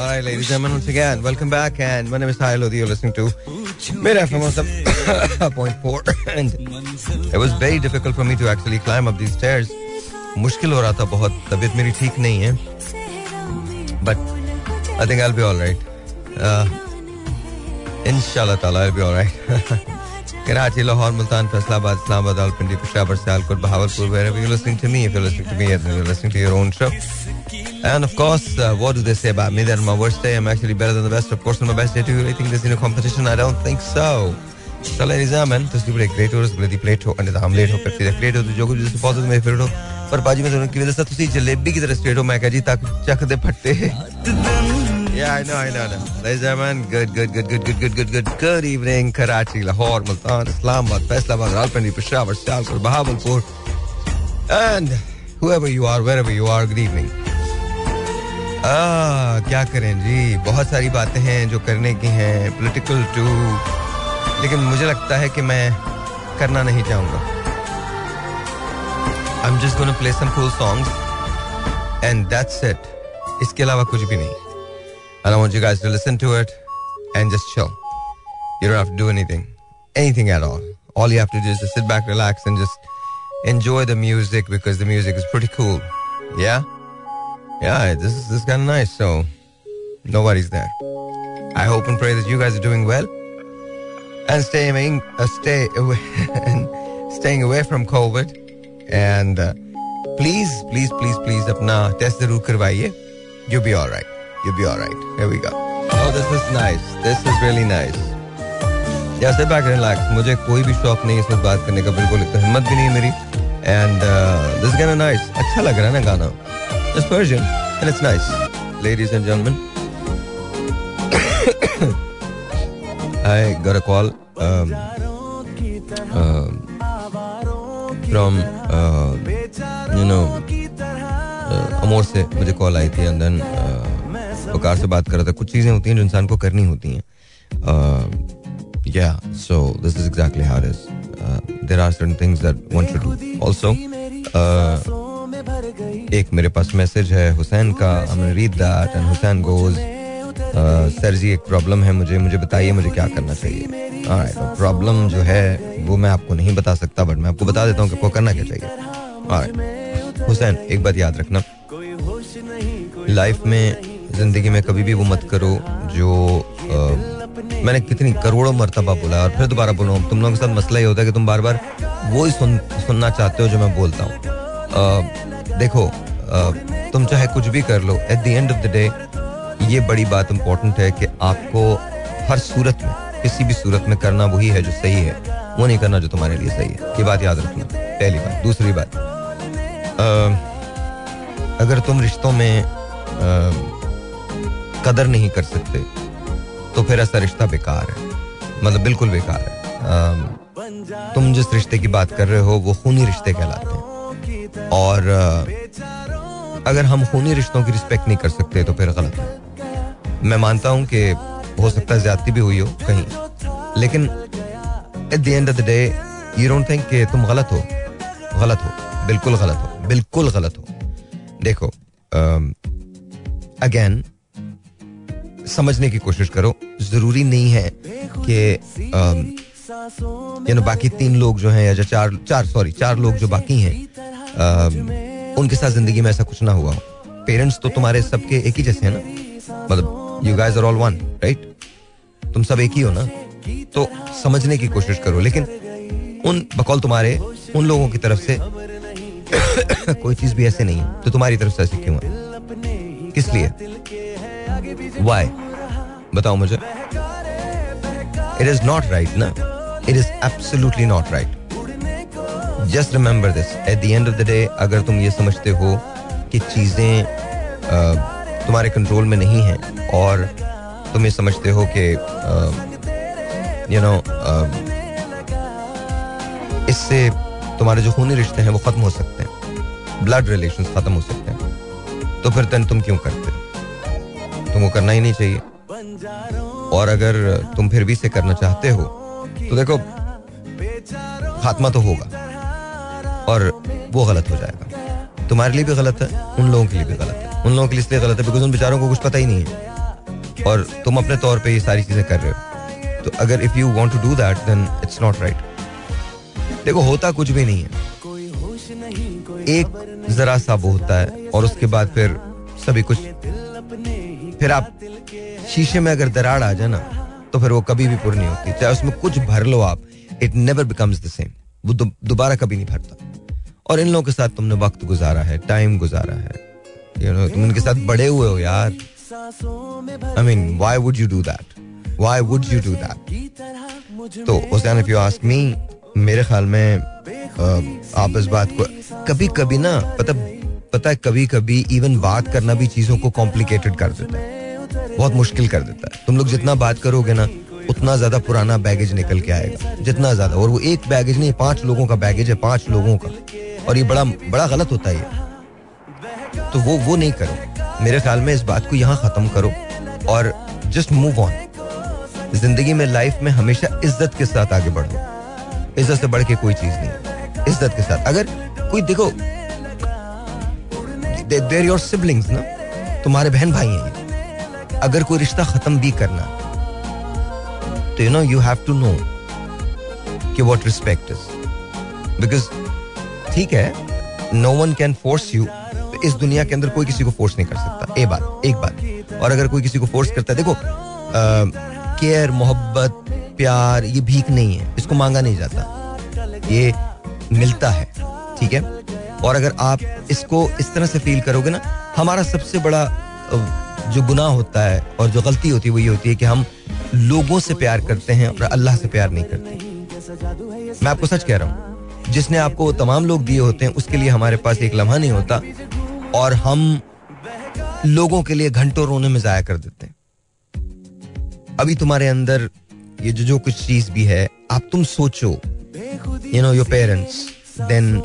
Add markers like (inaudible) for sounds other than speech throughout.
Alright, ladies and gentlemen, once again, welcome back. And my name is Tahil Lodi. You're listening to Mera FM (laughs) point four. And it was very difficult for me to actually climb up these stairs. मुश्किल हो रहा था बहुत तबीयत मेरी ठीक नहीं है but I think I be all right इंशाल्लाह ताला I be all right Karachi Lahore Multan Faisalabad Islamabad Rawalpindi Peshawar Sialkot Bahawalpur wherever you're listening to me if you're listening to me then you're listening to your own show and of course uh, what do they say about me that on my worst day I'm actually better than the best of course on my best day do you really think there's any competition I don't think so So ladies and gentlemen, this is a great host, bloody plate ho, and the ham late ho, Pepsi the great ho, तो जो कुछ जैसे बहुत मेरे favourite हो, पर बाजी में दोनों की वजह से तुसी जलेबी की तरह स्ट्रेट हो मैं कह जी ताकि चख दे फट्टे Yeah, I know, I know, I know. Ladies and gentlemen, good, good, good, good, good, good, good, good, good evening. Karachi, Lahore, Multan, Islamabad, Faisalabad, Rawalpindi, Peshawar, Sialkot, Bahawalpur, and whoever you are, wherever you are, good evening. Ah, क्या करें जी बहुत सारी बातें हैं जो करने की हैं पॉलिटिकल टू लेकिन मुझे लगता है कि मैं करना नहीं चाहूँगा I'm just going to play some cool songs and that's it. इसके अलावा कुछ भी नहीं And I want you guys to listen to it and just chill. You don't have to do anything, anything at all. All you have to do is just sit back, relax, and just enjoy the music because the music is pretty cool. Yeah? Yeah, this is, this kind of nice. So, nobody's there. I hope and pray that you guys are doing well and staying, uh, stay away, (laughs) and staying away from COVID. And uh, please, please, please, please, apna test the root. You'll be all right. You'll be alright. Here we go. Oh, this is nice. This is really nice. Yeah, sit back and relax. मुझे कोई भी शौक नहीं इसमें बात करने का बिल्कुल इतना हिम्मत भी नहीं है मेरी. Uh, is kind of nice. अच्छा लग रहा है ना गाना. It's Persian and it's nice. Ladies and gentlemen. I got a call um, um, from uh, you know uh, अमोर से मुझे कॉल आई थी एंड देन वकार से बात कर रहा था, कुछ चीज़ें होती हैं जो इंसान को करनी होती हैं। या so this is exactly how is there are certain things that one should do also एक मेरे पास मैसेज है हुसैन का I am read that and Hussain goes sir ji, एक प्रॉब्लम है मुझे मुझे बताइए मुझे क्या करना चाहिए। प्रॉब्लम जो है, वो मैं आपको नहीं बता सकता बट मैं आपको बता देता हूँ कि आपको करना क्या चाहिए। हुसैन, एक बात याद रखना। लाइफ में ज़िंदगी में कभी भी वो मत करो जो आ, मैंने कितनी करोड़ों मरतबा बोला और फिर दोबारा बोल तुम लोगों के साथ मसला ये होता है कि तुम बार बार वो ही सुन सुनना चाहते हो जो मैं बोलता हूँ। देखो आ, तुम चाहे कुछ भी कर लो at the end of the day ये बड़ी बात इंपॉर्टेंट है कि आपको हर सूरत में किसी भी सूरत में करना वही है जो सही है। वो नहीं करना जो तुम्हारे लिए सही है। ये बात याद रखना पहली बात। दूसरी बात आ, अगर तुम रिश्तों में आ, कदर नहीं कर सकते तो फिर ऐसा रिश्ता बेकार है। मतलब बिल्कुल बेकार है। तुम जिस रिश्ते की बात कर रहे हो, वो खूनी रिश्ते कहलाते हैं। और अगर हम खूनी रिश्तों की रिस्पेक्ट नहीं कर सकते तो फिर गलत है। मैं मानता हूँ कि हो सकता है ज्यादती भी हुई हो कहीं, लेकिन at the end of the day you don't think कि तुम गलत हो। गलत हो। बिल्कुल गलत हो। बिल्कुल गलत हो। देखो अगेन समझने की कोशिश करो। ज़रूरी नहीं है कि यू नो, बाकी तीन लोग जो हैं या चार चार सॉरी चार लोग जो बाकी हैं उनके साथ ज़िंदगी में ऐसा कुछ ना हुआ हो। पेरेंट्स तो तुम्हारे सबके एक ही जैसे हैं ना? मतलब you guys are all one right तुम सब एक ही हो ना? तो समझने की कोशिश करो, लेकिन उन, बकौल तुम्हारे, उन लोगों की तरफ़ से (coughs) कोई चीज़ भी ऐसे नहीं है तो तुम्हारी तरफ़ से ऐसे क्यों है? किस लिए? वाई बताओ मुझे। इट इज़ नॉट राइट ना? It is absolutely not right just remember this at the end of the day अगर तुम ये समझते हो कि चीज़ें तुम्हारे कंट्रोल में नहीं हैं, और तुम ये समझते हो कि यू नो इससे तुम्हारे जो खूनी रिश्ते हैं वो खत्म हो सकते हैं। ब्लड रिलेशन खत्म हो सकते हैं। तो फिर तन तुम क्यों करते? तुमको करना ही नहीं चाहिए। और अगर तुम फिर भी इसे करना चाहते हो तो देखो, खात्मा तो होगा, और वो गलत हो जाएगा। तुम्हारे लिए भी गलत है, उन लोगों के लिए भी गलत है। उन लोगों के लिए इसलिए गलत है बिकॉज़ उन बेचारों को कुछ पता ही नहीं है। और तुम अपने तौर पे ये सारी चीज़ें कर रहे हो। तो अगर if you want to do that then it's not right देखो, होता कुछ भी नहीं है। एक जरा सा वो होता है, और उसके बाद फिर सभी कुछ फिर आप शीशे में अगर दराड़ आ जाए ना तो फिर वो कभी भी पूरी नहीं होती। चाहे उसमें कुछ भर लो आप it never becomes the same वो दोबारा कभी नहीं भरता। और इन लोगों के साथ तुमने वक्त गुजारा है टाइम गुजारा है। You know, तुम इनके साथ बड़े हुए हो यार। I mean why would you do that why would you do that तो Hussain if you ask me मेरे ख्याल में आप इस बात को कभी कभी ना पता पता है कभी कभी इवन बात करना भी चीज़ों को कॉम्प्लिकेटेड कर देता है। बहुत मुश्किल कर देता है। तुम लोग जितना बात करोगे ना, उतना ज़्यादा पुराना बैगेज निकल के आएगा। जितना ज़्यादा। और वो एक बैगेज नहीं, पाँच लोगों का बैगेज है, पाँच लोगों का। और ये बड़ा बड़ा गलत होता है तो वो वो नहीं करो। मेरे ख्याल में इस बात को यहाँ खत्म करो और जस्ट मूव ऑन ज़िंदगी में लाइफ में हमेशा इज़्ज़त के साथ आगे बढ़ो। इज़्ज़त से बढ़ के कोई चीज़ नहीं। इज़्ज़त के साथ। अगर कोई, देखो देर योर सिबलिंग्स ना तुम्हारे बहन भाई हैं अगर कोई रिश्ता खत्म भी करना तो you know you have to know कि व्हाट रिस्पेक्ट इज़ बिकॉज़ ठीक है no one can force you इस दुनिया के अंदर कोई किसी को फोर्स नहीं कर सकता। एक बात एक बात। और अगर कोई किसी को फोर्स करता है, देखो केयर मोहब्बत, प्यार, ये भीख नहीं है। इसको मांगा नहीं जाता। ये मिलता है, ठीक है? और अगर आप इसको इस तरह से फील करोगे ना, हमारा सबसे बड़ा जो गुनाह होता है और जो गलती होती है, वो ये होती है कि हम लोगों से प्यार करते हैं और अल्लाह से प्यार नहीं करते। मैं आपको सच कह रहा हूँ, जिसने आपको तमाम लोग दिए होते हैं, उसके लिए हमारे पास एक लम्हा नहीं होता और हम लोगों के लिए घंटों रोने में जाया कर देते हैं। अभी तुम्हारे अंदर ये जो जो कुछ चीज़ भी है, आप तुम सोचो you know your parents then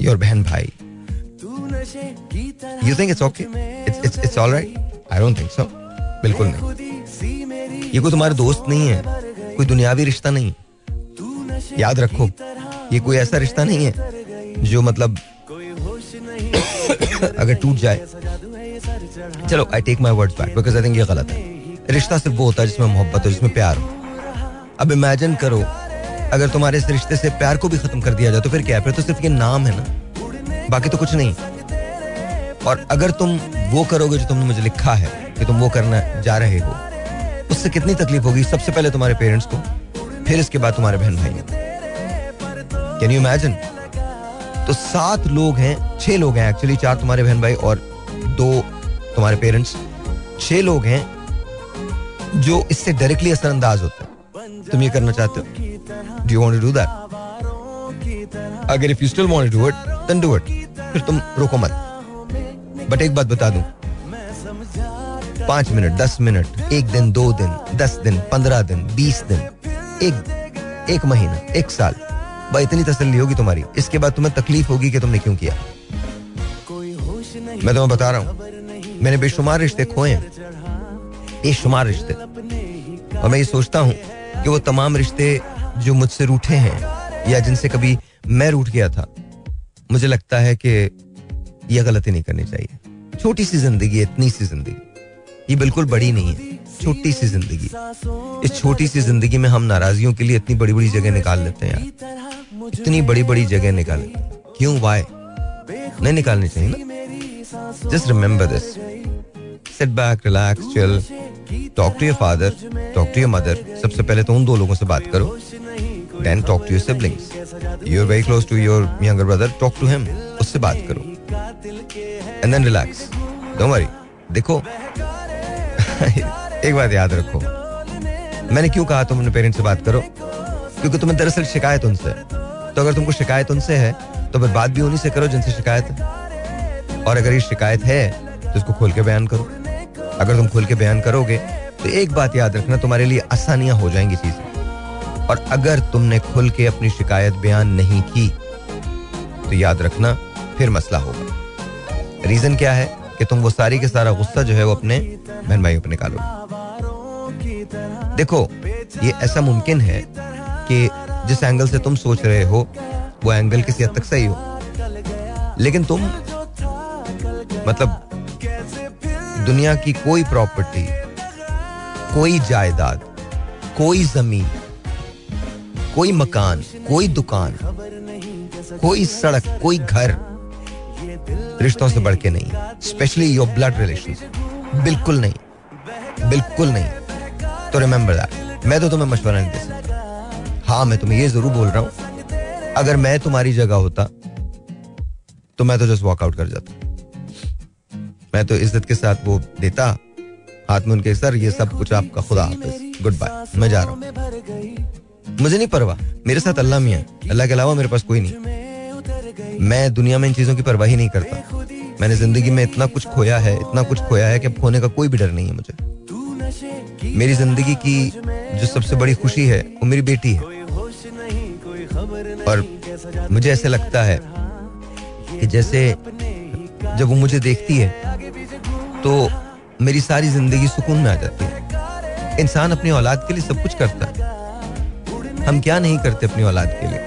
your बहन भाई you think it's okay it's it's all right I don't think so बिल्कुल नहीं। ये कोई तुम्हारे दोस्त नहीं है। कोई दुनियावी रिश्ता नहीं। याद रखो ये कोई ऐसा रिश्ता नहीं है जो मतलब (coughs) अगर टूट जाए। चलो I take my word back because I think ये गलत है। रिश्ता सिर्फ़ वो होता है जिसमें मोहब्बत हो जिसमें प्यार हो। अब इमेजिन करो अगर तुम्हारे इस रिश्ते से प्यार को भी खत्म कर दिया जाए तो फिर क्या फिर तो सिर्फ़ ये नाम है ना। बाकी तो कुछ नहीं। और अगर तुम वो करोगे जो तुमने मुझे लिखा है, कि तुम वो करना जा रहे हो, उससे कितनी तकलीफ़ होगी? सबसे पहले तुम्हारे पेरेंट्स को, फिर इसके बाद तुम्हारे बहन भाई कैन यू इमेजिन तो सात लोग हैं, छह लोग हैं एक्चुअली चार तुम्हारे बहन भाई और दो तुम्हारे पेरेंट्स। छह लोग हैं जो इससे डायरेक्टली असरअंदाज होते हैं। तुम ये करना चाहते हो? Do you want to do that अगर if you still want to do it then do it फिर तुम रोको मत। बट एक बात बता दूँ। पाँच मिनट, दस मिनट, एक दिन, दो दिन, दस दिन, पंद्रह दिन, बीस दिन, एक एक महीना, एक साल। भाई, इतनी तसल्ली होगी तुम्हारी। इसके बाद तुम्हें तकलीफ़ होगी कि तुमने क्यों किया। मैं तुम्हें बता रहा हूँ, मैंने बेशुमार रिश्ते खोए हैं। बेशुमार रिश्ते। और मैं ये सोचता हूँ कि वो तमाम रिश्ते जो मुझसे रूठे हैं, या जिनसे कभी मैं रूठ गया था, मुझे लगता है कि यह गलती नहीं करनी चाहिए। छोटी सी ज़िंदगी, इतनी सी ज़िंदगी, ये बिल्कुल बड़ी नहीं है, छोटी सी ज़िंदगी। इस छोटी सी ज़िंदगी में हम नाराजियों के लिए इतनी बड़ी बड़ी जगह निकाल लेते हैं यार। इतनी बड़ी बड़ी जगह निकाल क्यों वाय नहीं निकालनी चाहिए ना। Just remember this sit back relax chill talk to your father talk to your mother सबसे पहले तो उन दो लोगों से बात करो then talk to your siblings you are very close to your younger brother talk to him उससे बात करो and then relax don't worry देखो एक बात याद रखो मैंने क्यों कहा तुम अपने पेरेंट्स से बात करो क्योंकि तुम्हें दरअसल शिकायत उनसे तो अगर तुमको शिकायत उनसे है तो फिर बात भी उन्हीं से करो जिनसे शिकायत है और अगर ये शिकायत है तो इसको खोल के बयान करो अगर तुम खुल के बयान करोगे तो एक बात याद रखना, तुम्हारे लिए आसानियाँ हो जाएँगी चीज़ें। और अगर तुमने खुल के अपनी शिकायत बयान नहीं की तो याद रखना, फिर मसला होगा। रीजन क्या है कि तुम वो सारी के सारा गुस्सा जो है वो अपने बहन भाइयों पर निकालो। देखो, ये ऐसा मुमकिन है कि जिस एंगल से तुम सोच रहे हो, वो एंगल किसी हद तक सही हो। लेकिन तुम मतलब दुनिया की कोई प्रॉपर्टी, कोई जायदाद, कोई ज़मीन, कोई मकान, कोई दुकान, कोई सड़क, कोई घर रिश्तों से बढ़ के नहीं स्पेशली योर ब्लड रिलेशन बिल्कुल नहीं बिल्कुल नहीं। तो रिमेंबर दैट मैं तो तुम्हें मशवरा नहीं दे सकता। हाँ मैं तुम्हें ये ज़रूर बोल रहा हूँ। अगर मैं तुम्हारी जगह होता तो मैं तो जस्ट वॉकआउट कर जाता। मैं तो इज़्ज़त के साथ वो देता, हाथ में उनके सर, ये सब कुछ आपका खुदा हाफिज। गुड बाय मैं जा रहा हूँ। मुझे नहीं परवाह। मेरे साथ अल्लाह मियाँ अल्लाह के अलावा मेरे पास कोई नहीं। मैं दुनिया में इन चीज़ों की परवाह ही नहीं करता। मैंने ज़िंदगी में इतना कुछ खोया है, इतना कुछ खोया है कि अब खोने का कोई भी डर नहीं है मुझे। मेरी ज़िंदगी की जो सबसे बड़ी खुशी है, वो मेरी बेटी है। और मुझे ऐसे लगता है कि जैसे जब वो मुझे देखती है तो मेरी सारी ज़िंदगी सुकून में आ जाती है। इंसान अपनी औलाद के लिए सब कुछ करता है। हम क्या नहीं करते अपनी औलाद के लिए?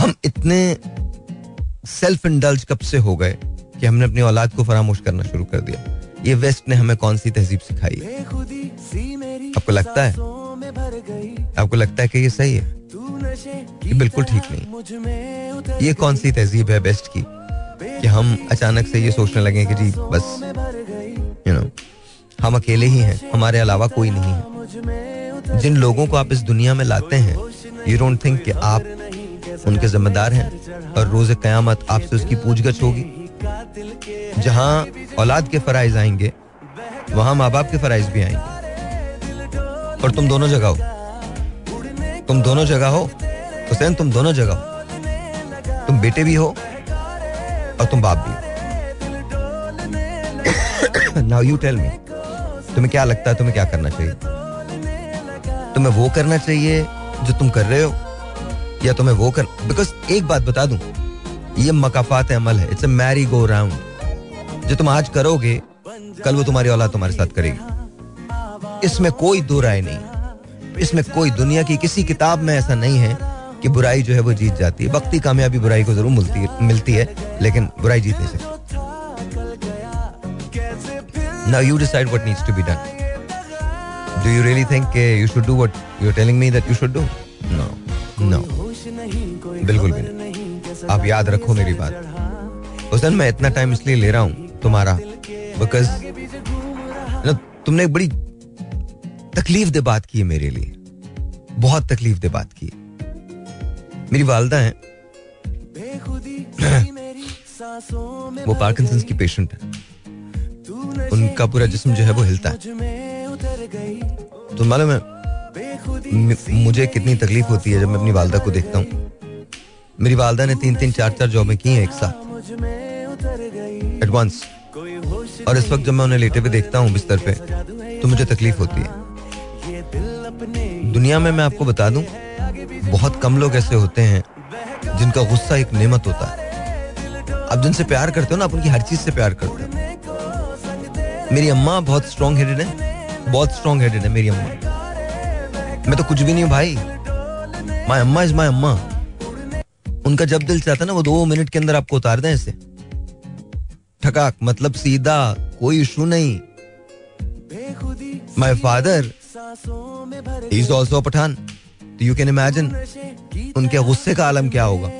हम इतने सेल्फ इंडल्ज कब से हो गए कि हमने अपनी औलाद को फरामोश करना शुरू कर दिया? ये वेस्ट ने हमें कौन सी तहजीब सिखाई है? आपको लगता है? आपको लगता है कि ये सही है? ये बिल्कुल ठीक नहीं ये कौन सी तहजीब है बेस्ट की? कि हम अचानक से ये सोचने लगे कि जी बस यू you नो know, हम अकेले ही हैं हमारे अलावा कोई नहीं है। जिन लोगों को आप इस दुनिया में लाते हैं यू डोंट थिंक कि आप उनके जिम्मेदार हैं और रोज कयामत आपसे उसकी पूछगछ होगी। जहाँ औलाद के फराइज आएँगे वहाँ माँ बाप के फराइज भी आएँगे। और तुम दोनों जगह हो। तुम दोनों जगह हो हुसैन तुम दोनों जगह हो। तुम बेटे भी हो और तुम बाप भी। नाउ यू टेल मी तुम्हें क्या लगता है, तुम्हें क्या करना चाहिए? तुम्हें वो करना चाहिए जो तुम कर रहे हो? या तुम्हें वो कर बिकॉज़ एक बात बता दूँ, ये मकाफात अमल है it's a merry go round जो तुम आज करोगे, कल वो तुम्हारी औलाद तुम्हारे साथ करेगी। इसमें कोई दो राय नहीं। इसमें कोई दुनिया की किसी किताब में ऐसा नहीं है कि बुराई जो है वो जीत जाती है वक्ती कामयाबी बुराई को ज़रूर मिलती है मिलती है लेकिन बुराई जीत नहीं सकती Now you decide what needs to be done. Do you really think uh, you should do what you're telling me that you should do? No. No. बिल्कुल भी नहीं आप याद रखो मेरी बात हुसन मैं इतना टाइम इसलिए ले रहा हूँ तुम्हारा बिकॉज़ तुमने एक बड़ी तकलीफ़ दे बात की है मेरे लिए बहुत तकलीफ़ दे बात की मेरी वालदा है। वो पार्किंसन की पेशेंट है। उनका पूरा जिस्म जो है वो हिलता है। तो मालूम है मुझे कितनी तकलीफ़ होती है जब मैं अपनी वालदा को देखता हूँ। मेरी वालदा ने तीन तीन चार चार जॉबें की हैं एक साथ। एडवांस और इस वक्त जब मैं उन्हें लेटे हुए देखता हूँ बिस्तर पे तो मुझे तकलीफ़ होती है। दुनिया में मैं आपको बता दूँ बहुत कम लोग ऐसे होते हैं जिनका गुस्सा एक नेमत होता है। आप जिनसे प्यार करते हो ना, आप उनकी हर चीज़ से प्यार करते हो। मेरी अम्मा बहुत स्ट्रॉन्ग हेडेड है, बहुत स्ट्रॉन्ग हेडेड है मेरी अम्मा। मैं तो कुछ भी नहीं भाई। माई अम्मा इज़ माई अम्मा। उनका जब दिल चाहता ना, वो दो मिनट के अंदर आपको उतार दें ऐसे। ठकाक मतलब सीधा, कोई इशू नहीं। My father is also Pathan you can imagine उनके गुस्से का आलम क्या होगा?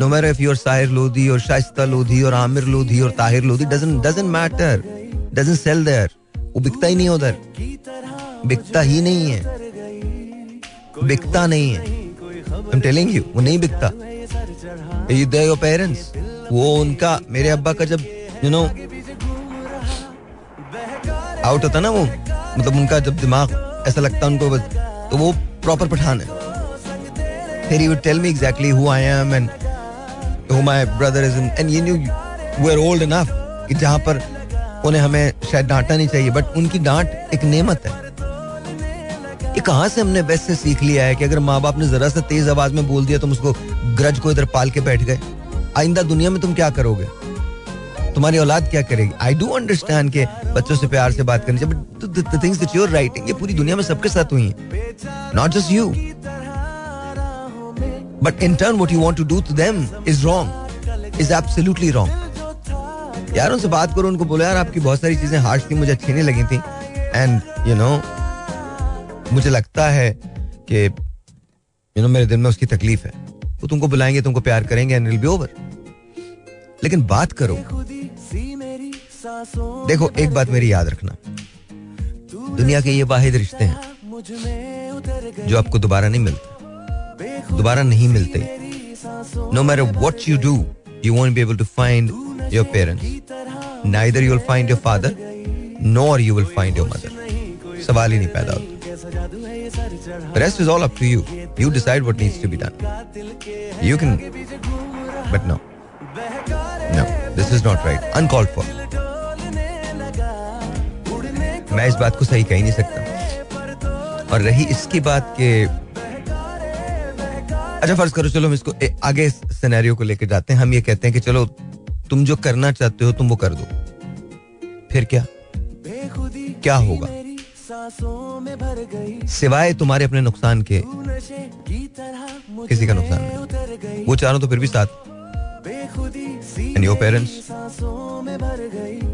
No matter if your Sahir Lodhi और शाइस्ता लोधी और आमिर लोधी और Tahir Lodhi doesn't doesn't matter sell there वो बिकता ही नहीं उधर। बिकता ही नहीं है। बिकता नहीं है। आई एम टेलिंग यू वो नहीं बिकता। योर पेरेंट्स वो उनका, मेरे अब्बा का जब यू नो आउट होता ना वो मतलब उनका जब दिमाग ऐसा लगता उनको तो वो प्रॉपर पठान है। Tell me exactly who I am and who my brother is and you knew we are old enough कि जहाँ पर उन्हें हमें शायद डांटना नहीं चाहिए बट उनकी डांट एक नेमत है। ये कहाँ से हमने बेस्ट से सीख लिया है कि अगर माँ बाप ने जरा सा तेज आवाज़ में बोल दिया तुम उसको ग्रज को इधर पाल के बैठ गए? आइंदा दुनिया में तुम क्या करोगे? तुम्हारी औलाद क्या करेगी? आई डू अंडरस्टैंड के बच्चों से प्यार से बात करनी चाहिए but things that you are writing ये पूरी दुनिया में सबके साथ हुई है। Not just you but in turn what you want to do to them is wrong is absolutely wrong यार, उनसे बात करो, उनको बोलो, यार, आपकी बहुत सारी चीज़ें हार्श थी, मुझे अच्छी नहीं लगी थी। एंड यू नो मुझे लगता है कि यू नो मेरे दिल में उसकी तकलीफ़ है। वो तुमको बुलाएँगे, तुमको प्यार करेंगे एंड विल बी ओवर लेकिन बात करो। देखो, एक बात मेरी याद रखना। दुनिया के ये वाहिद रिश्ते हैं, जो आपको दोबारा नहीं मिलते, दोबारा नहीं मिलते। No matter what you do you won't be able to find your parents neither you will find your father nor you will find your mother सवाल ही नहीं पैदा होता। Rest is all up to you you decide what needs to be done you can but no no this is not right uncalled for मैं इस बात को सही कह ही नहीं सकता। और रही इसकी बात के अच्छा फ़र्ज़ करो, चलो हम इसको आगे सिनेरियो को लेकर जाते हैं। हम ये कहते हैं कि चलो, तुम जो करना चाहते हो, तुम वो कर दो। फिर क्या? क्या होगा? सिवाय तुम्हारे अपने नुकसान के, किसी का नुकसान नहीं वो चारों तो फिर भी साथ। एंड योर पेरेंट्स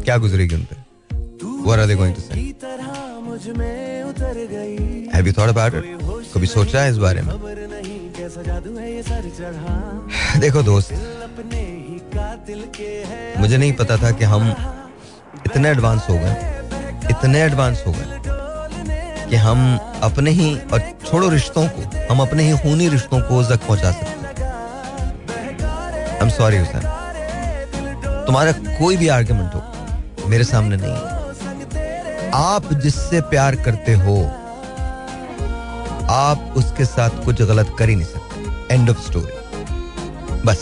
क्या गुजरेगी उन पे What are they going to say? Have you thought about it? कभी सोचा है इस बारे में देखो दोस्त, मुझे नहीं पता था कि हम इतने एडवांस हो गए, इतने एडवांस हो गए, कि हम अपने ही, और छोड़ो रिश्तों को, हम अपने ही खूनी रिश्तों को जक पहुँचा सकते आई एम सॉरी हुसैन तुम्हारा कोई भी आर्ग्यूमेंट हो, मेरे सामने नहीं है आप जिससे प्यार करते हो, आप उसके साथ कुछ गलत कर ही नहीं सकते। एंड ऑफ़ स्टोरी बस,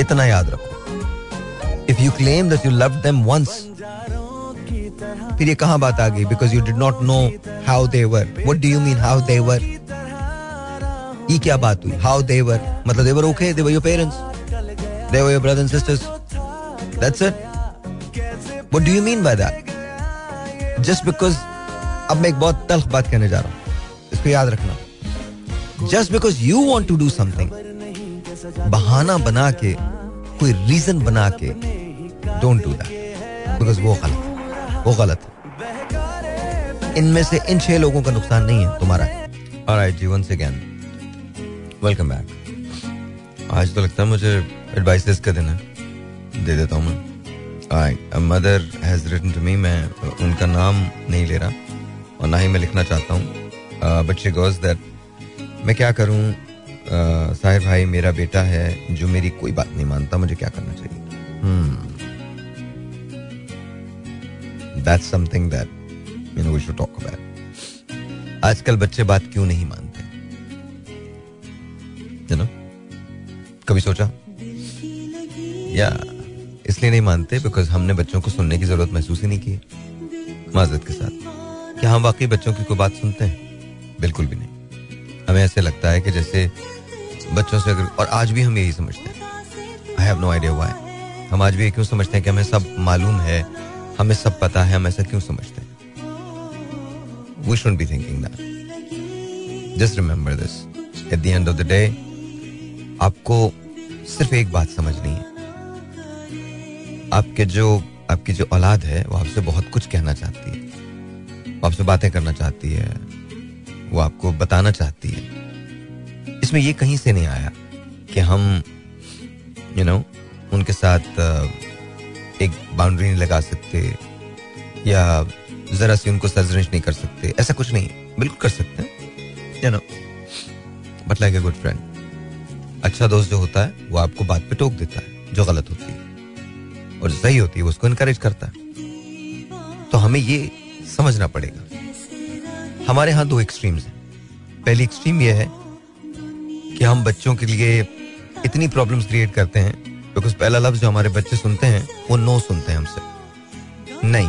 इतना याद रखो। If you claim that you love them once फिर ये कहाँ बात आ गई? Because you did not know how they were what do you mean how they were ये क्या बात हुई? हाउ देवर मतलब they were okay they were your parents they were your brothers and sisters that's it what do you mean by that just because अब मैं एक बहुत तल्ख बात कहने जा रहा हूँ। इसको याद रखना। Just because you want to do something बहाना बना के, कोई रीजन बना के डोंट डू दैट बिकॉज़ वो गलत वो गलत है। इनमें से इन छह लोगों का नुकसान नहीं है, तुम्हारा। ऑलराइट जीवन से ज्ञान वेलकम बैक आज तो लगता है मुझे एडवाइस का दिन है। दे देता हूँ मैं। Mother has written to me मैं उनका नाम नहीं ले रहा और ना ही मैं लिखना चाहता हूँ। बट शी गोज दैट मैं क्या करूँ? साहिर भाई मेरा बेटा है जो मेरी कोई बात नहीं मानता मुझे क्या करना चाहिए? That's something that you know we should talk about आजकल बच्चे बात क्यों नहीं मानते? यू नो कभी सोचा? या yeah. इसलिए नहीं मानते बिकॉज़ हमने बच्चों को सुनने की ज़रूरत महसूस ही नहीं की माजरत के साथ। क्या हम वाकई बच्चों की कोई बात सुनते हैं? बिल्कुल भी नहीं। हमें ऐसे लगता है कि जैसे बच्चों से अगर, और आज भी हम यही समझते हैं। I have no idea why हम आज भी ये क्यों समझते हैं कि हमें सब मालूम है, हमें सब पता है, हम ऐसा क्यों समझते हैं? We should be thinking that just remember this at the end of the day आपको सिर्फ़ एक बात समझनी है। आपके जो आपकी जो औलाद है वो आपसे बहुत कुछ कहना चाहती है। वो आपसे बातें करना चाहती है। वो आपको बताना चाहती है। इसमें ये कहीं से नहीं आया कि हम यू you नो know, उनके साथ एक बाउंड्री नहीं लगा सकते या जरा सी उनको सर्जरिश नहीं कर सकते। ऐसा कुछ नहीं। बिल्कुल कर सकते हैं। You know but like a good friend अच्छा दोस्त जो होता है वो आपको बात पे टोक देता है जो गलत होती है। और सही होती है, उसको इनकरेज करता है। तो हमें ये समझना पड़ेगा। हमारे यहाँ दो एक्सट्रीम्स हैं। पहली एक्सट्रीम ये है कि हम बच्चों के लिए इतनी प्रॉब्लम्स क्रिएट करते हैं बिकॉज़ पहला लफ्ज जो हमारे बच्चे सुनते हैं, वो नो सुनते हैं हमसे। नहीं,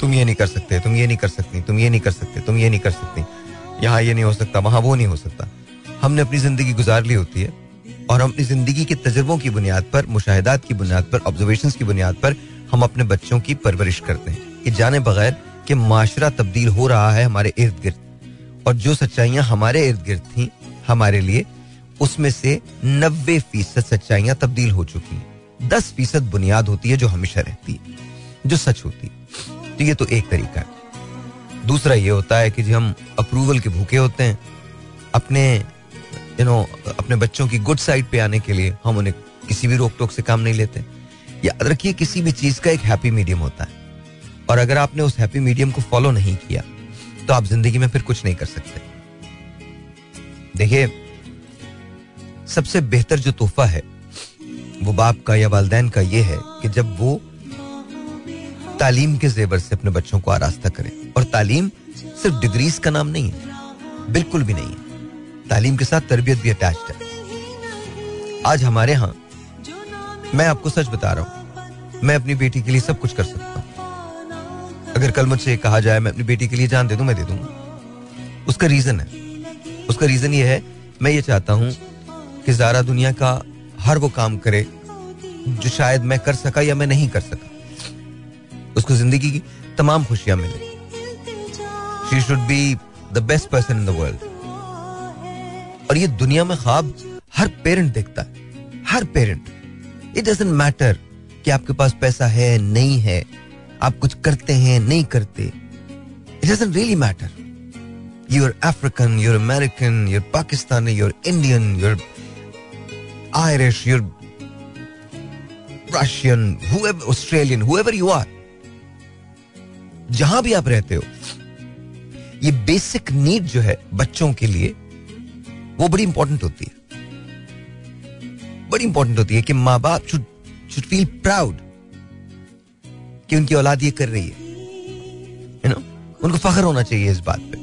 तुम ये नहीं कर सकते, तुम ये नहीं कर सकती, तुम ये नहीं कर सकते, तुम ये नहीं कर सकती। यहाँ ये नहीं हो सकता, वहाँ वो नहीं हो सकता। हमने अपनी ज़िंदगी गुजार ली होती है। और हम अपनी ज़िंदगी के तजर्बों की बुनियाद पर, मुशाहिदात की बुनियाद पर ऑब्जर्वेशन की बुनियाद पर हम अपने बच्चों की परवरिश करते हैं। कि जाने बगैर कि माशरा तब्दील हो रहा है हमारे इर्द गिर्द। और जो सच्चाइयाँ हमारे इर्द गिर्द थी, हमारे लिए, उसमें से नब्बे फ़ीसद सच्चाइयाँ तब्दील हो चुकी हैं। दस फ़ीसद बुनियाद होती है जो हमेशा रहती है, जो सच होती है। तो ये तो एक तरीका है। दूसरा ये होता है कि जी हम अप्रूवल के भूखे होते हैं, अपने यू नो अपने बच्चों की गुड साइड पे आने के लिए हम उन्हें किसी भी रोक टोक से काम नहीं लेते। याद रखिए, किसी भी चीज़ का एक हैप्पी मीडियम होता है। और अगर आपने उस हैप्पी मीडियम को फॉलो नहीं किया तो आप ज़िंदगी में फिर कुछ नहीं कर सकते। देखिए, सबसे बेहतर जो तोहफा है, वो बाप का या वालदेन का ये है कि जब वो तालीम के जेवर से अपने बच्चों को आरास्ता करें। और तालीम सिर्फ़ डिग्रीज का नाम नहीं है, बिल्कुल भी नहीं है। तालीम के साथ तरबियत भी अटैच है। आज हमारे यहाँ मैं आपको सच बता रहा हूँ, मैं अपनी बेटी के लिए सब कुछ कर सकता हूँ। अगर कल मुझसे कहा जाए, मैं अपनी बेटी के लिए जान दे दूँ, मैं दे दूँगा। उसका रीजन है। उसका रीजन ये है, मैं ये चाहता हूँ कि जारा दुनिया का हर वो काम करे, जो शायद मैं कर सका या मैं नहीं कर सका। उसको ज़िंदगी की तमाम खुशियाँ मिले। She should be the best person in the world और ये दुनिया में ख्वाब हर पेरेंट देखता है, हर पेरेंट। इट डजेंट मैटर कि आपके पास पैसा है, नहीं है, आप कुछ करते हैं, नहीं करते। It doesn't really matter your African your American your Pakistani your Indian your Irish your Russian Australian whoever you are जहाँ भी आप रहते हो, ये बेसिक नीड जो है बच्चों के लिए वो बड़ी इंपॉर्टेंट होती है। बड़ी इंपॉर्टेंट होती है कि माँ बाप शुड शुड फील प्राउड कि उनकी औलाद ये कर रही है। यू नो उनको फख्र होना चाहिए इस बात पे।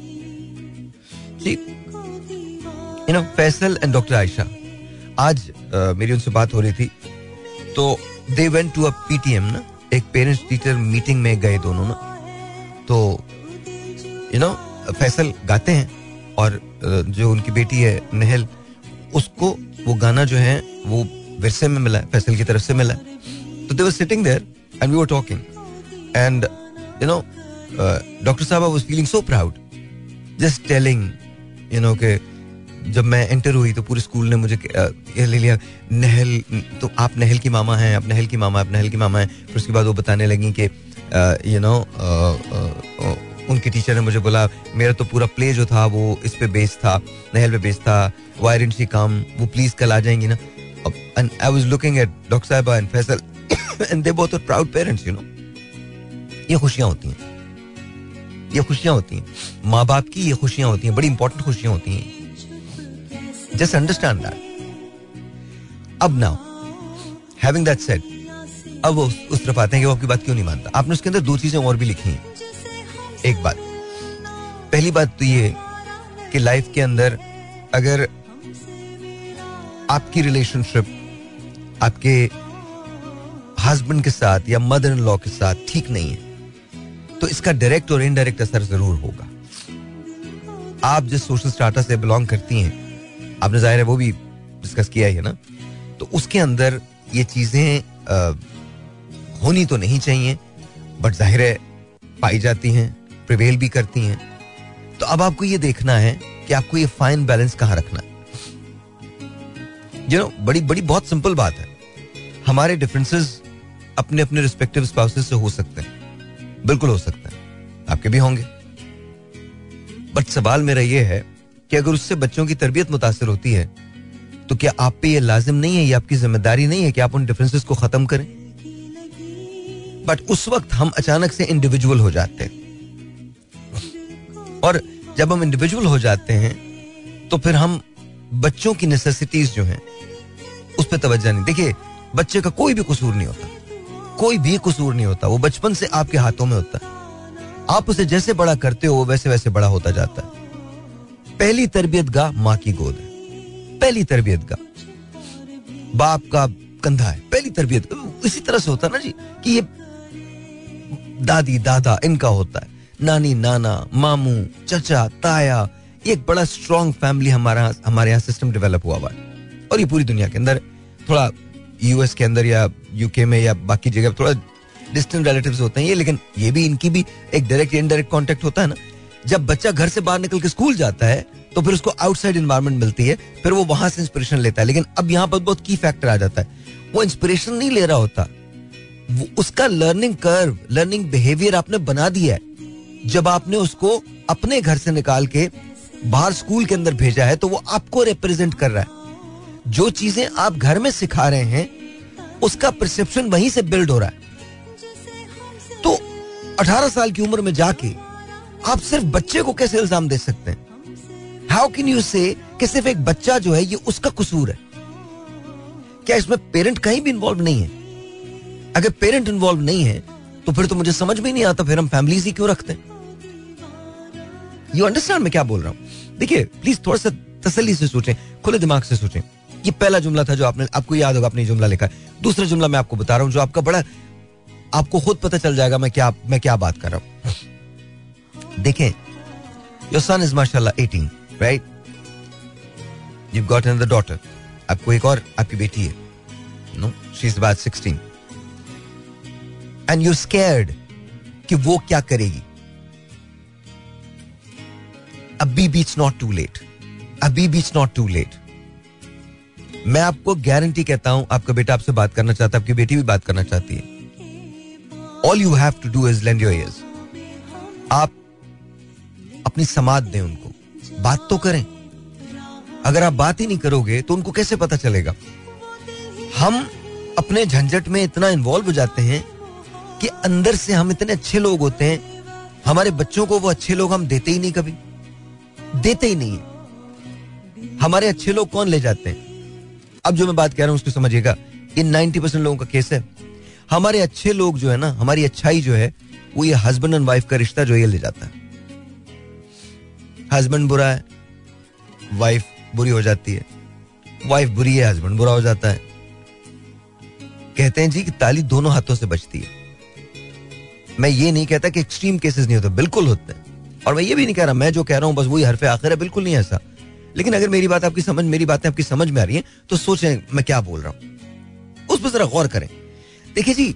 You know Faisal and doctor Ayesha आज मेरी उनसे बात हो रही थी तो they went to a PTM ना, एक पेरेंट्स टीचर मीटिंग में गए दोनों ना तो यू नो फैसल गाते हैं। और जो उनकी बेटी है, नहल, उसको वो गाना जो है, वो विरसे में मिला है फैसल की तरफ़ से मिला। तो they sitting there and we were talking and you know doctor साहब I was feeling so proud just telling you know के जब मैं एंटर हुई तो पूरे स्कूल ने मुझे ये ले लिया, नहल तो आप नहल की मामा हैं, आप नहल की मामा आप नहल की मामा हैं। फिर उसके बाद वो बताने लगी कि यू नो उनके टीचर ने मुझे बोला, मेरा तो पूरा प्ले जो था, वो इस पे बेस था, नहल पे बेस था वाई डेंट शी कम, वो प्लीज़ कल आ जाएँगी ना। And I was looking at doctor साहब and Faisal and they both are proud parents you know ये खुशियाँ होती हैं। ये खुशियाँ होती हैं। माँ बाप की ये खुशियाँ होती हैं, बड़ी इंपॉर्टेंट खुशियाँ होती हैं। जस्ट अंडरस्टैंड दैट अब नाउ हैविंग दैट सेड अब वो उस तरफ़ आते हैं कि वो आपकी बात क्यों नहीं मानता? आपने उसके अंदर दो चीज़ें और भी लिखी हैं। एक बात। पहली बात तो ये कि लाइफ के अंदर अगर आपकी रिलेशनशिप आपके हस्बैंड के साथ या मदर इन लॉ के साथ ठीक नहीं है तो इसका डायरेक्ट और इनडायरेक्ट असर ज़रूर होगा। आप जिस सोशल स्टार्टर से बिलोंग करती हैं, आपने ज़ाहिर है वो भी डिस्कस किया है ना तो उसके अंदर ये चीज़ें होनी तो नहीं चाहिए बट ज़ाहिर है पाई जाती हैं। प्रिवेल भी करती हैं। तो अब आपको ये देखना है कि आपको ये फाइन बैलेंस कहाँ रखना है। यू नो बड़ी बड़ी, बहुत सिंपल बात है। हमारे डिफरेंसेस अपने अपने रिस्पेक्टिव स्पाउसेस से हो सकते हैं। बिल्कुल हो सकते हैं। आपके भी होंगे। बट सवाल मेरा यह है कि अगर उससे बच्चों की तरबियत मुतासर होती है तो क्या आप पे ये लाजिम नहीं है, ये आपकी ज़िम्मेदारी नहीं है कि आप उन डिफरेंसेस को खत्म करें? बट उस वक्त हम अचानक से इंडिविजुअल हो जाते हैं। और जब हम इंडिविजुअल हो जाते हैं तो फिर हम बच्चों की नेसेसिटीज जो हैं, उस पर तवज्जो नहीं। देखिए, बच्चे का कोई भी कसूर नहीं होता। कोई भी कसूर नहीं होता। वो बचपन से आपके हाथों में होता। आप उसे जैसे बड़ा करते हो वैसे वैसे बड़ा होता जाता है। पहली तरबियत गा माँ की गोद है। पहली तरबियत गा बाप का कंधा है। पहली तरबियत। इसी तरह से होता है ना जी, कि ये दादी, दादा, इनका होता है। नानी, नाना, मामू, चचा, ताया एक बड़ा स्ट्रॉन्ग फैमिली हमारा, हमारे यहाँ सिस्टम डेवलप हुआ हुआ है। और ये पूरी दुनिया के अंदर, थोड़ा यूएस के अंदर या यूके में या बाकी जगह थोड़ा डिस्टेंट रिलेटिव होते हैं ये, लेकिन ये भी इनकी भी एक डायरेक्ट इनडायरेक्ट कॉन्टेक्ट होता है ना। जब बच्चा घर से बाहर निकल के स्कूल जाता है तो फिर उसको आउटसाइड इन्वायरमेंट मिलती है, फिर वो वहाँ से इंस्पिरेशन लेता है। लेकिन अब यहाँ पर बहुत की फैक्टर आ जाता है। वो इंस्पिरेशन नहीं ले रहा होता। उसका लर्निंग कर्व लर्निंग बिहेवियर आपने बना दिया है। जब आपने उसको अपने घर से निकाल के बाहर स्कूल के अंदर भेजा है तो वो आपको रिप्रेजेंट कर रहा है। जो चीज़ें आप घर में सिखा रहे हैं, उसका परसेप्शन वहीं से बिल्ड हो रहा है। तो 18 साल की उम्र में जाके आप सिर्फ़ बच्चे को कैसे इल्ज़ाम दे सकते हैं? हाउ कैन यू से सिर्फ़ एक बच्चा जो है, ये उसका कसूर है? क्या इसमें पेरेंट कहीं भी इन्वॉल्व नहीं है? अगर पेरेंट इन्वॉल्व नहीं है तो फिर तो मुझे समझ में नहीं आता, फिर हम फैमिलीज़ ही क्यों रखते हैं? यू अंडरस्टैंड मैं क्या बोल रहा हूँ? देखिए प्लीज़ थोड़ा सा तसल्ली से सोचें, खुले दिमाग से सोचें। ये पहला जुमला था जो आपने, आपको याद होगा, आपने जुमला लिखा है। दूसरा जुमला मैं आपको बता रहा हूँ, जो आपका बड़ा, आपको खुद पता चल जाएगा मैं क्या मैं क्या बात कर रहा हूँ। देखें योर सन इज़ माशाल्लाह 18 right you got another daughter आपको एक और, आपकी बेटी है। No she is about 16 and you scared कि वो क्या करेगी। अभी इट्स नॉट टू लेट अभी इट्स नॉट टू लेट मैं आपको गारंटी कहता हूँ, आपका बेटा आपसे बात करना चाहता है, आपकी बेटी भी बात करना चाहती है। All you have to do is lend your ears आप अपनी समाज दें उनको। बात तो करें। अगर आप बात ही नहीं करोगे तो उनको कैसे पता चलेगा? हम अपने झंझट में इतना इन्वॉल्व हो जाते हैं कि अंदर से हम इतने अच्छे लोग होते हैं, हमारे बच्चों को वो अच्छे लोग हम देते ही नहीं कभी। देते ही नहीं हमारे अच्छे लोग कौन ले जाते हैं? अब जो मैं बात कह रहा हूँ, उसको समझिएगा। ये नाइनटी परसेंट लोगों का केस है। हमारे अच्छे लोग जो है ना, हमारी अच्छाई जो है, वो ये हस्बैंड एंड वाइफ का रिश्ता जो ये ले जाता है। हस्बैंड बुरा है, वाइफ बुरी हो जाती है। वाइफ बुरी है, हस्बैंड बुरा हो जाता है। कहते हैं जी कि ताली दोनों हाथों से बचती है। मैं ये नहीं कहता कि एक्सट्रीम केसेस नहीं होते, बिल्कुल होते हैं। और मैं ये भी नहीं कह रहा, मैं जो कह रहा हूँ, बस वही हरफे आखिर है, बिल्कुल नहीं ऐसा। लेकिन अगर मेरी बात आपकी समझ, मेरी बातें आपकी समझ में आ रही है तो सोचें मैं क्या बोल रहा हूँ। उस पर जरा गौर करें। देखिए जी,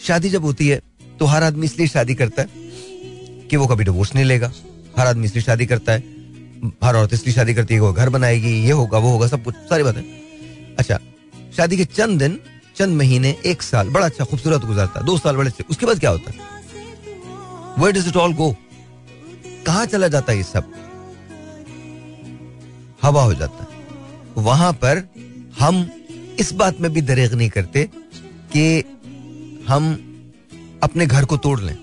शादी जब होती है तो हर आदमी इसलिए शादी करता है कि वो कभी डिवोर्स नहीं लेगा। हर आदमी इसलिए शादी करता है। हर औरत इसलिए शादी करती है वो घर बनाएगी, ये होगा, वो होगा, सब कुछ, सारी बातें। अच्छा शादी के चंद दिन चंद महीने, एक साल, बड़ा अच्छा खूबसूरत गुजरता है दो साल बड़े अच्छे। उसके बाद क्या होता है? Where does it all go कहा चला जाता है ये सब? हवा हो जाता है। वहाँ पर हम इस बात में भी दरेग नहीं करते कि हम अपने घर को तोड़ लें।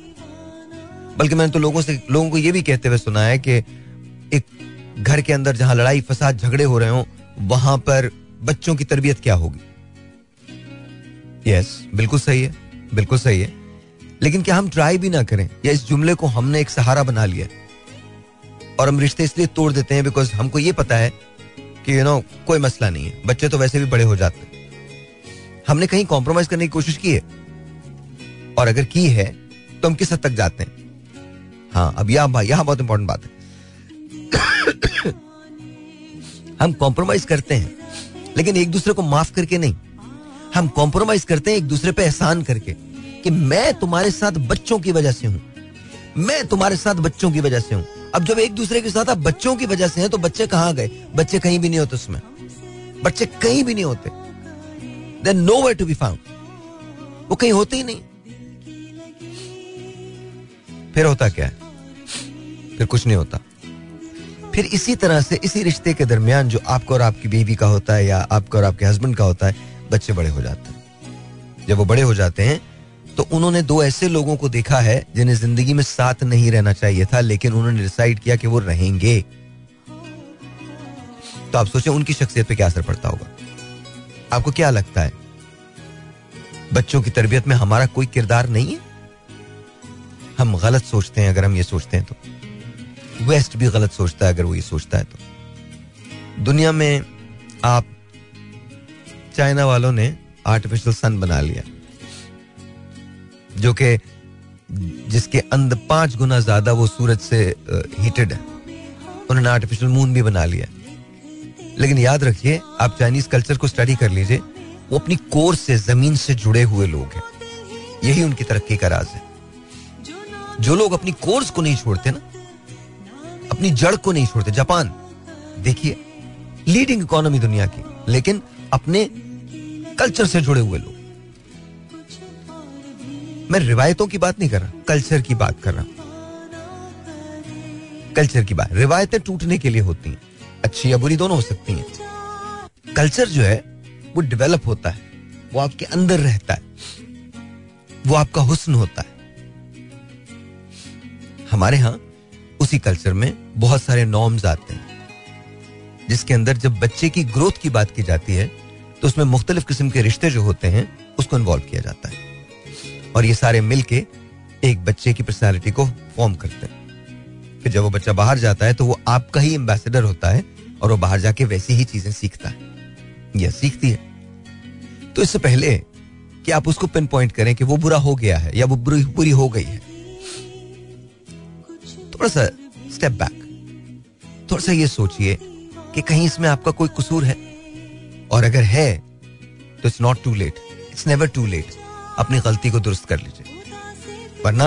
बल्कि मैंने तो लोगों से, लोगों को यह भी कहते हुए सुना है कि एक घर के अंदर जहाँ लड़ाई, फसाद, झगड़े हो रहे हो, वहाँ पर बच्चों की तरबियत क्या होगी? यस बिल्कुल सही है, बिल्कुल सही है। लेकिन क्या हम ट्राई भी ना करें? या इस जुमले को हमने एक सहारा बना लिया और हम रिश्ते इसलिए तोड़ देते हैं बिकॉज़ हमको ये पता है कि यू नो कोई मसला नहीं है। बच्चे तो वैसे भी बड़े हो जाते हैं। हमने कहीं कॉम्प्रोमाइज करने की कोशिश की है? और अगर की है तो हम किस हद तक जाते हैं? हाँ अब यहाँ यहाँ बहुत इंपॉर्टेंट बात है। (coughs) हम कॉम्प्रोमाइज करते हैं, लेकिन एक दूसरे को माफ़ करके नहीं। हम कॉम्प्रोमाइज करते हैं एक दूसरे पे एहसान करके कि मैं तुम्हारे साथ बच्चों की वजह से हूँ। मैं तुम्हारे साथ बच्चों की वजह से हूँ। अब जब एक दूसरे के साथ आप बच्चों की वजह से हैं तो बच्चे कहाँ गए? बच्चे कहीं भी नहीं होते उसमें। बच्चे कहीं भी नहीं होते। Then no way to be found वो कहीं होते ही नहीं। फिर होता क्या है? फिर कुछ नहीं होता। फिर इसी तरह से इसी रिश्ते के दरमियान जो आपको और आपकी बीवी का होता है या आपका और आपके हस्बैंड का होता है बच्चे बड़े हो जाते हैं। जब वो बड़े हो जाते हैं तो उन्होंने दो ऐसे लोगों को देखा है, जिन्हें ज़िंदगी में साथ नहीं रहना चाहिए था, लेकिन उन्होंने डिसाइड किया कि वो रहेंगे। तो आप सोचें, उनकी शख्सियत पे क्या असर पड़ता होगा? आपको क्या लगता है? बच्चों की तरबियत में हमारा कोई किरदार नहीं है? हम गलत सोचते हैं अगर हम ये सोचते हैं तो। वेस्ट भी गलत सोचता है अगर वो ये सोचता है तो। दुनिया में आप चाइना वालों ने आर्टिफिशियल सन बना लिया, जो कि जिसके अंदर पाँच गुना ज़्यादा वो सूरज से हीटेड है। उन्होंने आर्टिफिशियल मून भी बना लिया। लेकिन याद रखिए, आप चाइनीज़ कल्चर को स्टडी कर लीजिए, वो अपनी कोर से, ज़मीन से जुड़े हुए लोग हैं। यही उनकी तरक्की का राज है। जो लोग अपनी कोर्स को नहीं छोड़ते ना, अपनी जड़ को नहीं छोड़ते, जापान, देखिए लीडिंग इकोनॉमी दुनिया की, लेकिन अपने कल्चर से जुड़े हुए लोग। मैं रिवायतों की बात नहीं कर रहा, कल्चर की बात कर रहा। कल्चर की बात, रिवायतें टूटने के लिए होती हैं, अच्छी या बुरी दोनों हो सकती हैं। कल्चर जो है, वो डेवलप होता है, वो आपके अंदर रहता है, वो आपका हुस्न होता है। हमारे यहाँ उसी कल्चर में बहुत सारे नॉर्म्स आते हैं, जिसके अंदर जब बच्चे की ग्रोथ की बात की जाती है तो उसमें मुख्तलिफ़ किस्म के रिश्ते जो होते हैं, उसको इन्वॉल्व किया जाता है। और ये सारे मिलके एक बच्चे की पर्सनैलिटी को फॉर्म करते हैं। फिर जब वो बच्चा बाहर जाता है तो वो आपका ही एम्बेसडर होता है और वो बाहर जाके वैसी ही चीज़ें सीखता है। या सीखती है। तो इससे पहले कि आप उसको पिन पॉइंट करें कि वो बुरा हो गया है या वो बुरी बुरी हो गई है। थोड़ा सा स्टेप बैक थोड़ा सा ये सोचिए कि कहीं इसमें आपका कोई कसूर है? और अगर है तो it's not too late it's never too late अपनी गलती को दुरुस्त कर लीजिए। वरना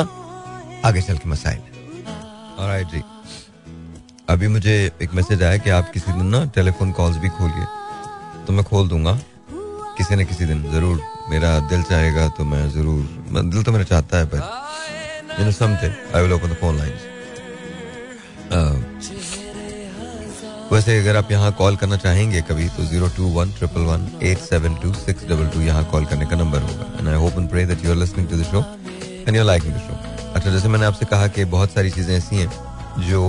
आगे चल के मसाइल जी। अभी मुझे एक मैसेज आया कि आप किसी दिन ना टेलीफोन कॉल्स भी खोलिए। तो मैं खोल दूँगा। किसी न किसी दिन। ज़रूर मेरा दिल चाहेगा तो मैं ज़रूर। दिल तो मेरा चाहता है, पर you know something I will open the phone lines वैसे अगर आप यहाँ कॉल करना चाहेंगे कभी तो zero two one triple one eight seven two six double two यहाँ कॉल करने का नंबर होगा। And I hope and pray that you are listening to the show and you liking the show अच्छा जैसे मैंने आपसे कहा कि बहुत सारी चीज़ें ऐसी हैं जो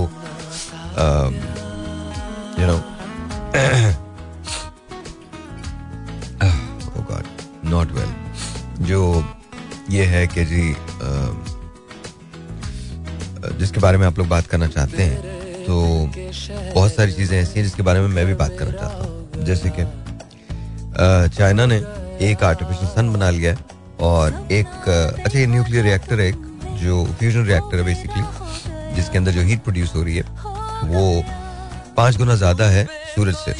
you know God not well जो ये है कि जी uh, जिसके बारे में आप लोग बात करना चाहते हैं तो बहुत सारी चीज़ें ऐसी हैं जिसके बारे में मैं भी बात करना चाहता हूँ। जैसे कि चाइना ने एक आर्टिफिशियल सन बना लिया है और एक अच्छा ये न्यूक्लियर रिएक्टर है एक, जो फ्यूजन रिएक्टर है बेसिकली जिसके अंदर जो हीट प्रोड्यूस हो रही है, वो पाँच गुना ज़्यादा है सूरज से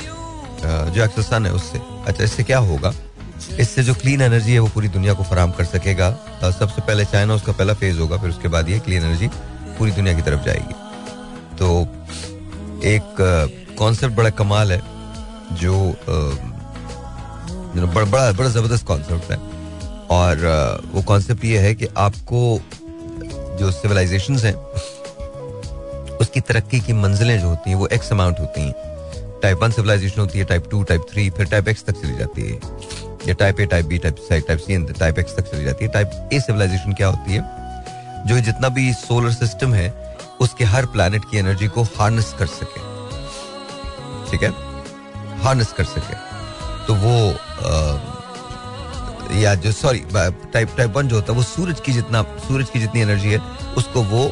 जो एक्सल सन है उससे। अच्छा इससे क्या होगा? इससे जो क्लीन एनर्जी है वो पूरी दुनिया को फराम कर सकेगा। सबसे पहले चाइना, उसका पहला फ़ेज़ होगा, फिर उसके बाद ये क्लीन एनर्जी पूरी दुनिया की तरफ़ जाएगी। तो एक कॉन्सेप्ट बड़ा कमाल है, जो बड़ा बड़ा बड़ा ज़बरदस्त कॉन्सेप्ट है। और वो कॉन्सेप्ट ये है कि आपको जो सिविलाइजेशन हैं, उसकी तरक्की की मंजिलें जो होती हैं, वो एक्स अमाउंट होती हैं। टाइप वन सिविलाइजेशन होती है टाइप टू टाइप थ्री फिर टाइप एक्स तक चली जाती है। या type A type B type C type C type X तक चली जाती है। टाइप ए सिविलाइजेशन क्या होती है? जो जितना भी सोलर सिस्टम है उसके हर प्लैनेट की एनर्जी को हार्नेस कर सके। ठीक है? हार्नेस कर सके। तो वो आ, या जो सॉरी टाइप टाइप वन जो होता है वो सूरज की जितना सूरज की जितनी एनर्जी है उसको वो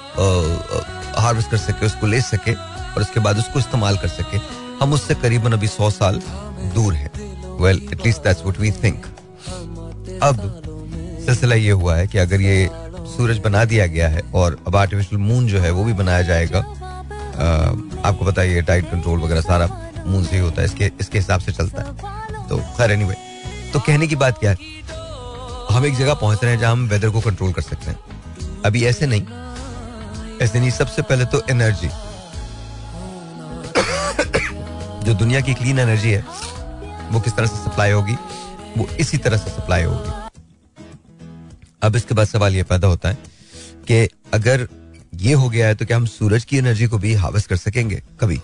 हार्वेस्ट कर सके उसको ले सके और उसके बाद उसको इस्तेमाल कर सके। हम उससे करीबन अभी सौ साल दूर है। Well at least that's what we think अब सिलसिला ये हुआ है कि अगर ये सूरज बना दिया गया है और अब आर्टिफिशियल मून जो है वो भी बनाया जाएगा। आ, आपको पता है टाइट कंट्रोल वगैरह सारा मून से ही होता है इसके इसके हिसाब से चलता है। तो खैर एनीवे तो कहने की बात क्या है? हम एक जगह पहुँच रहे हैं जहाँ हम वेदर को कंट्रोल कर सकते हैं। अभी ऐसे नहीं। ऐसे नहीं सबसे पहले तो एनर्जी जो दुनिया की क्लीन एनर्जी है वो किस तरह से सप्लाई होगी? वो इसी तरह से सप्लाई होगी। अब इसके बाद सवाल यह पैदा होता है कि अगर ये हो गया है तो क्या हम सूरज की एनर्जी को भी हावस कर सकेंगे? कभी।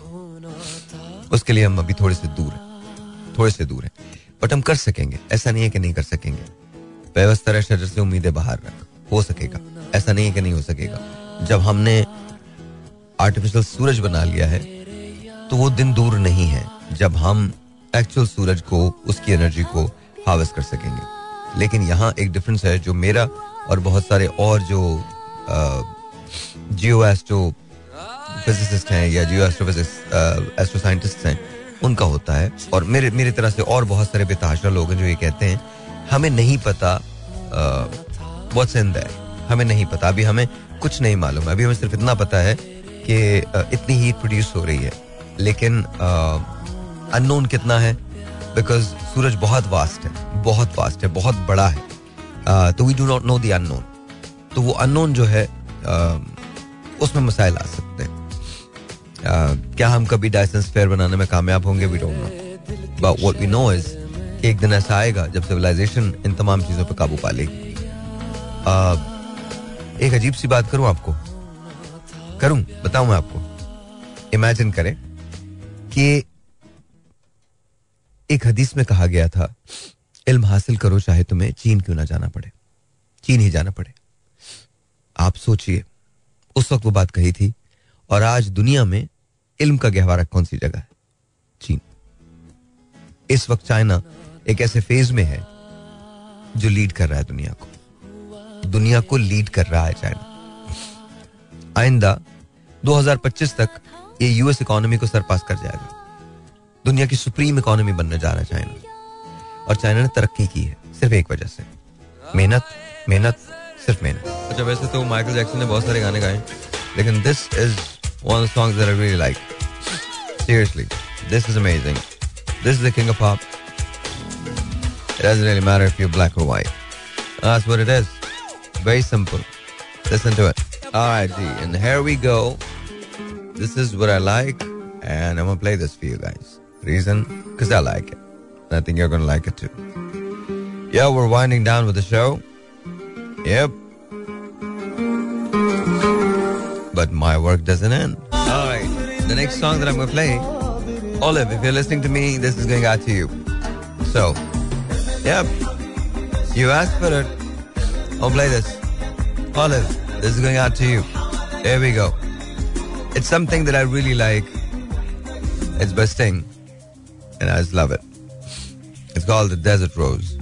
उसके लिए हम अभी थोड़े से दूर हैं। थोड़े से दूर हैं। बट हम कर सकेंगे। ऐसा नहीं है कि नहीं कर सकेंगे। व्यवस्था शजर से उम्मीदें बाहर रख। हो सकेगा। ऐसा नहीं है कि नहीं हो सकेगा। जब हमने आर्टिफिशियल सूरज बना लिया है तो वो दिन दूर नहीं है, जब हम एक्चुअल सूरज को, उसकी एनर्जी को हावस कर सकेंगे। लेकिन यहाँ एक डिफरेंस है जो मेरा और बहुत सारे और जो जियो एस्ट्रो फिजिसिस्ट हैं या जियो एस्ट्रोफिजिक्स एस्ट्रो साइंटिस्ट हैं, उनका होता है। और मेरे, मेरी तरह से और बहुत सारे बेतहाशा लोग हैं जो ये कहते हैं, हमें नहीं पता व्हाट्स इन दैट हमें नहीं पता। अभी हमें कुछ नहीं मालूम है। अभी हमें सिर्फ़ इतना पता है कि इतनी हीट प्रोड्यूस हो रही है। लेकिन अननोन कितना है? बिकॉज़ सूरज बहुत वास्ट है, बहुत वास्ट है, बहुत बड़ा है। तो we do not know the unknown तो वो अननोन जो है उसमें मसाइल आ सकते हैं। क्या हम कभी डायसेंस फेयर बनाने में कामयाब होंगे? We don't know but what we know is एक दिन ऐसा आएगा जब सिविलाइजेशन इन तमाम चीज़ों पर काबू पा लेगी। एक अजीब सी बात करूँ आपको? करूँ, बताऊँ मैं आपको। इमेजिन करें कि एक हदीस में कहा गया था, इल्म हासिल करो चाहे तुम्हें चीन क्यों ना जाना पड़े। चीन ही जाना पड़े। आप सोचिए, उस वक्त वो बात कही थी, और आज दुनिया में इल्म का गहवारा कौन सी जगह है? चीन। इस वक्त चाइना एक ऐसे फ़ेज़ में है, जो लीड कर रहा है दुनिया को। दुनिया को लीड कर रहा है चाइना। आइंदा 2025 तक ये यूएस इकोनॉमी को सरपास कर जाएगा। दुनिया की सुप्रीम इकोनॉमी बनने जा रहा है चाइना और चाइना ने तरक्की की है सिर्फ़ एक वजह से मेहनत मेहनत सिर्फ़ मेहनत अच्छा वैसे तो माइकल जैक्सन ने बहुत सारे गाने गाए लेकिन this is one songs that I really like seriously this is amazing this is the king of pop It doesn't really matter if you're black or white. That's what it is. Very simple. Listen to it. All right, G. And here we go. This is what I like. And I'm to play this for you guys. Reason? Because I like it. And I think you're going to like it too. Yeah, we're winding down with the show. Yep. But my work doesn't end. All right. The next song that I'm going to play, Olive, if you're listening to me, this is going out to you. So, yep. You asked for it. I'll play this. Olive, this is going out to you. There we go. It's something that I really like. It's by Sting. And I just love it. It's called The Desert Rose.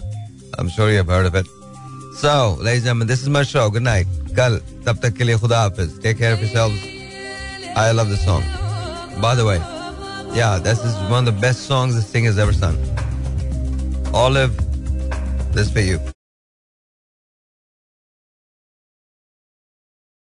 I'm sure you've heard of it. So, ladies and gentlemen, this is my show. Good night. Kal, tab tak ke liye khuda hafiz. Take care of yourselves. I love this song. By the way, yeah, this is one of the best songs this thing has ever sung. Olive, this for you.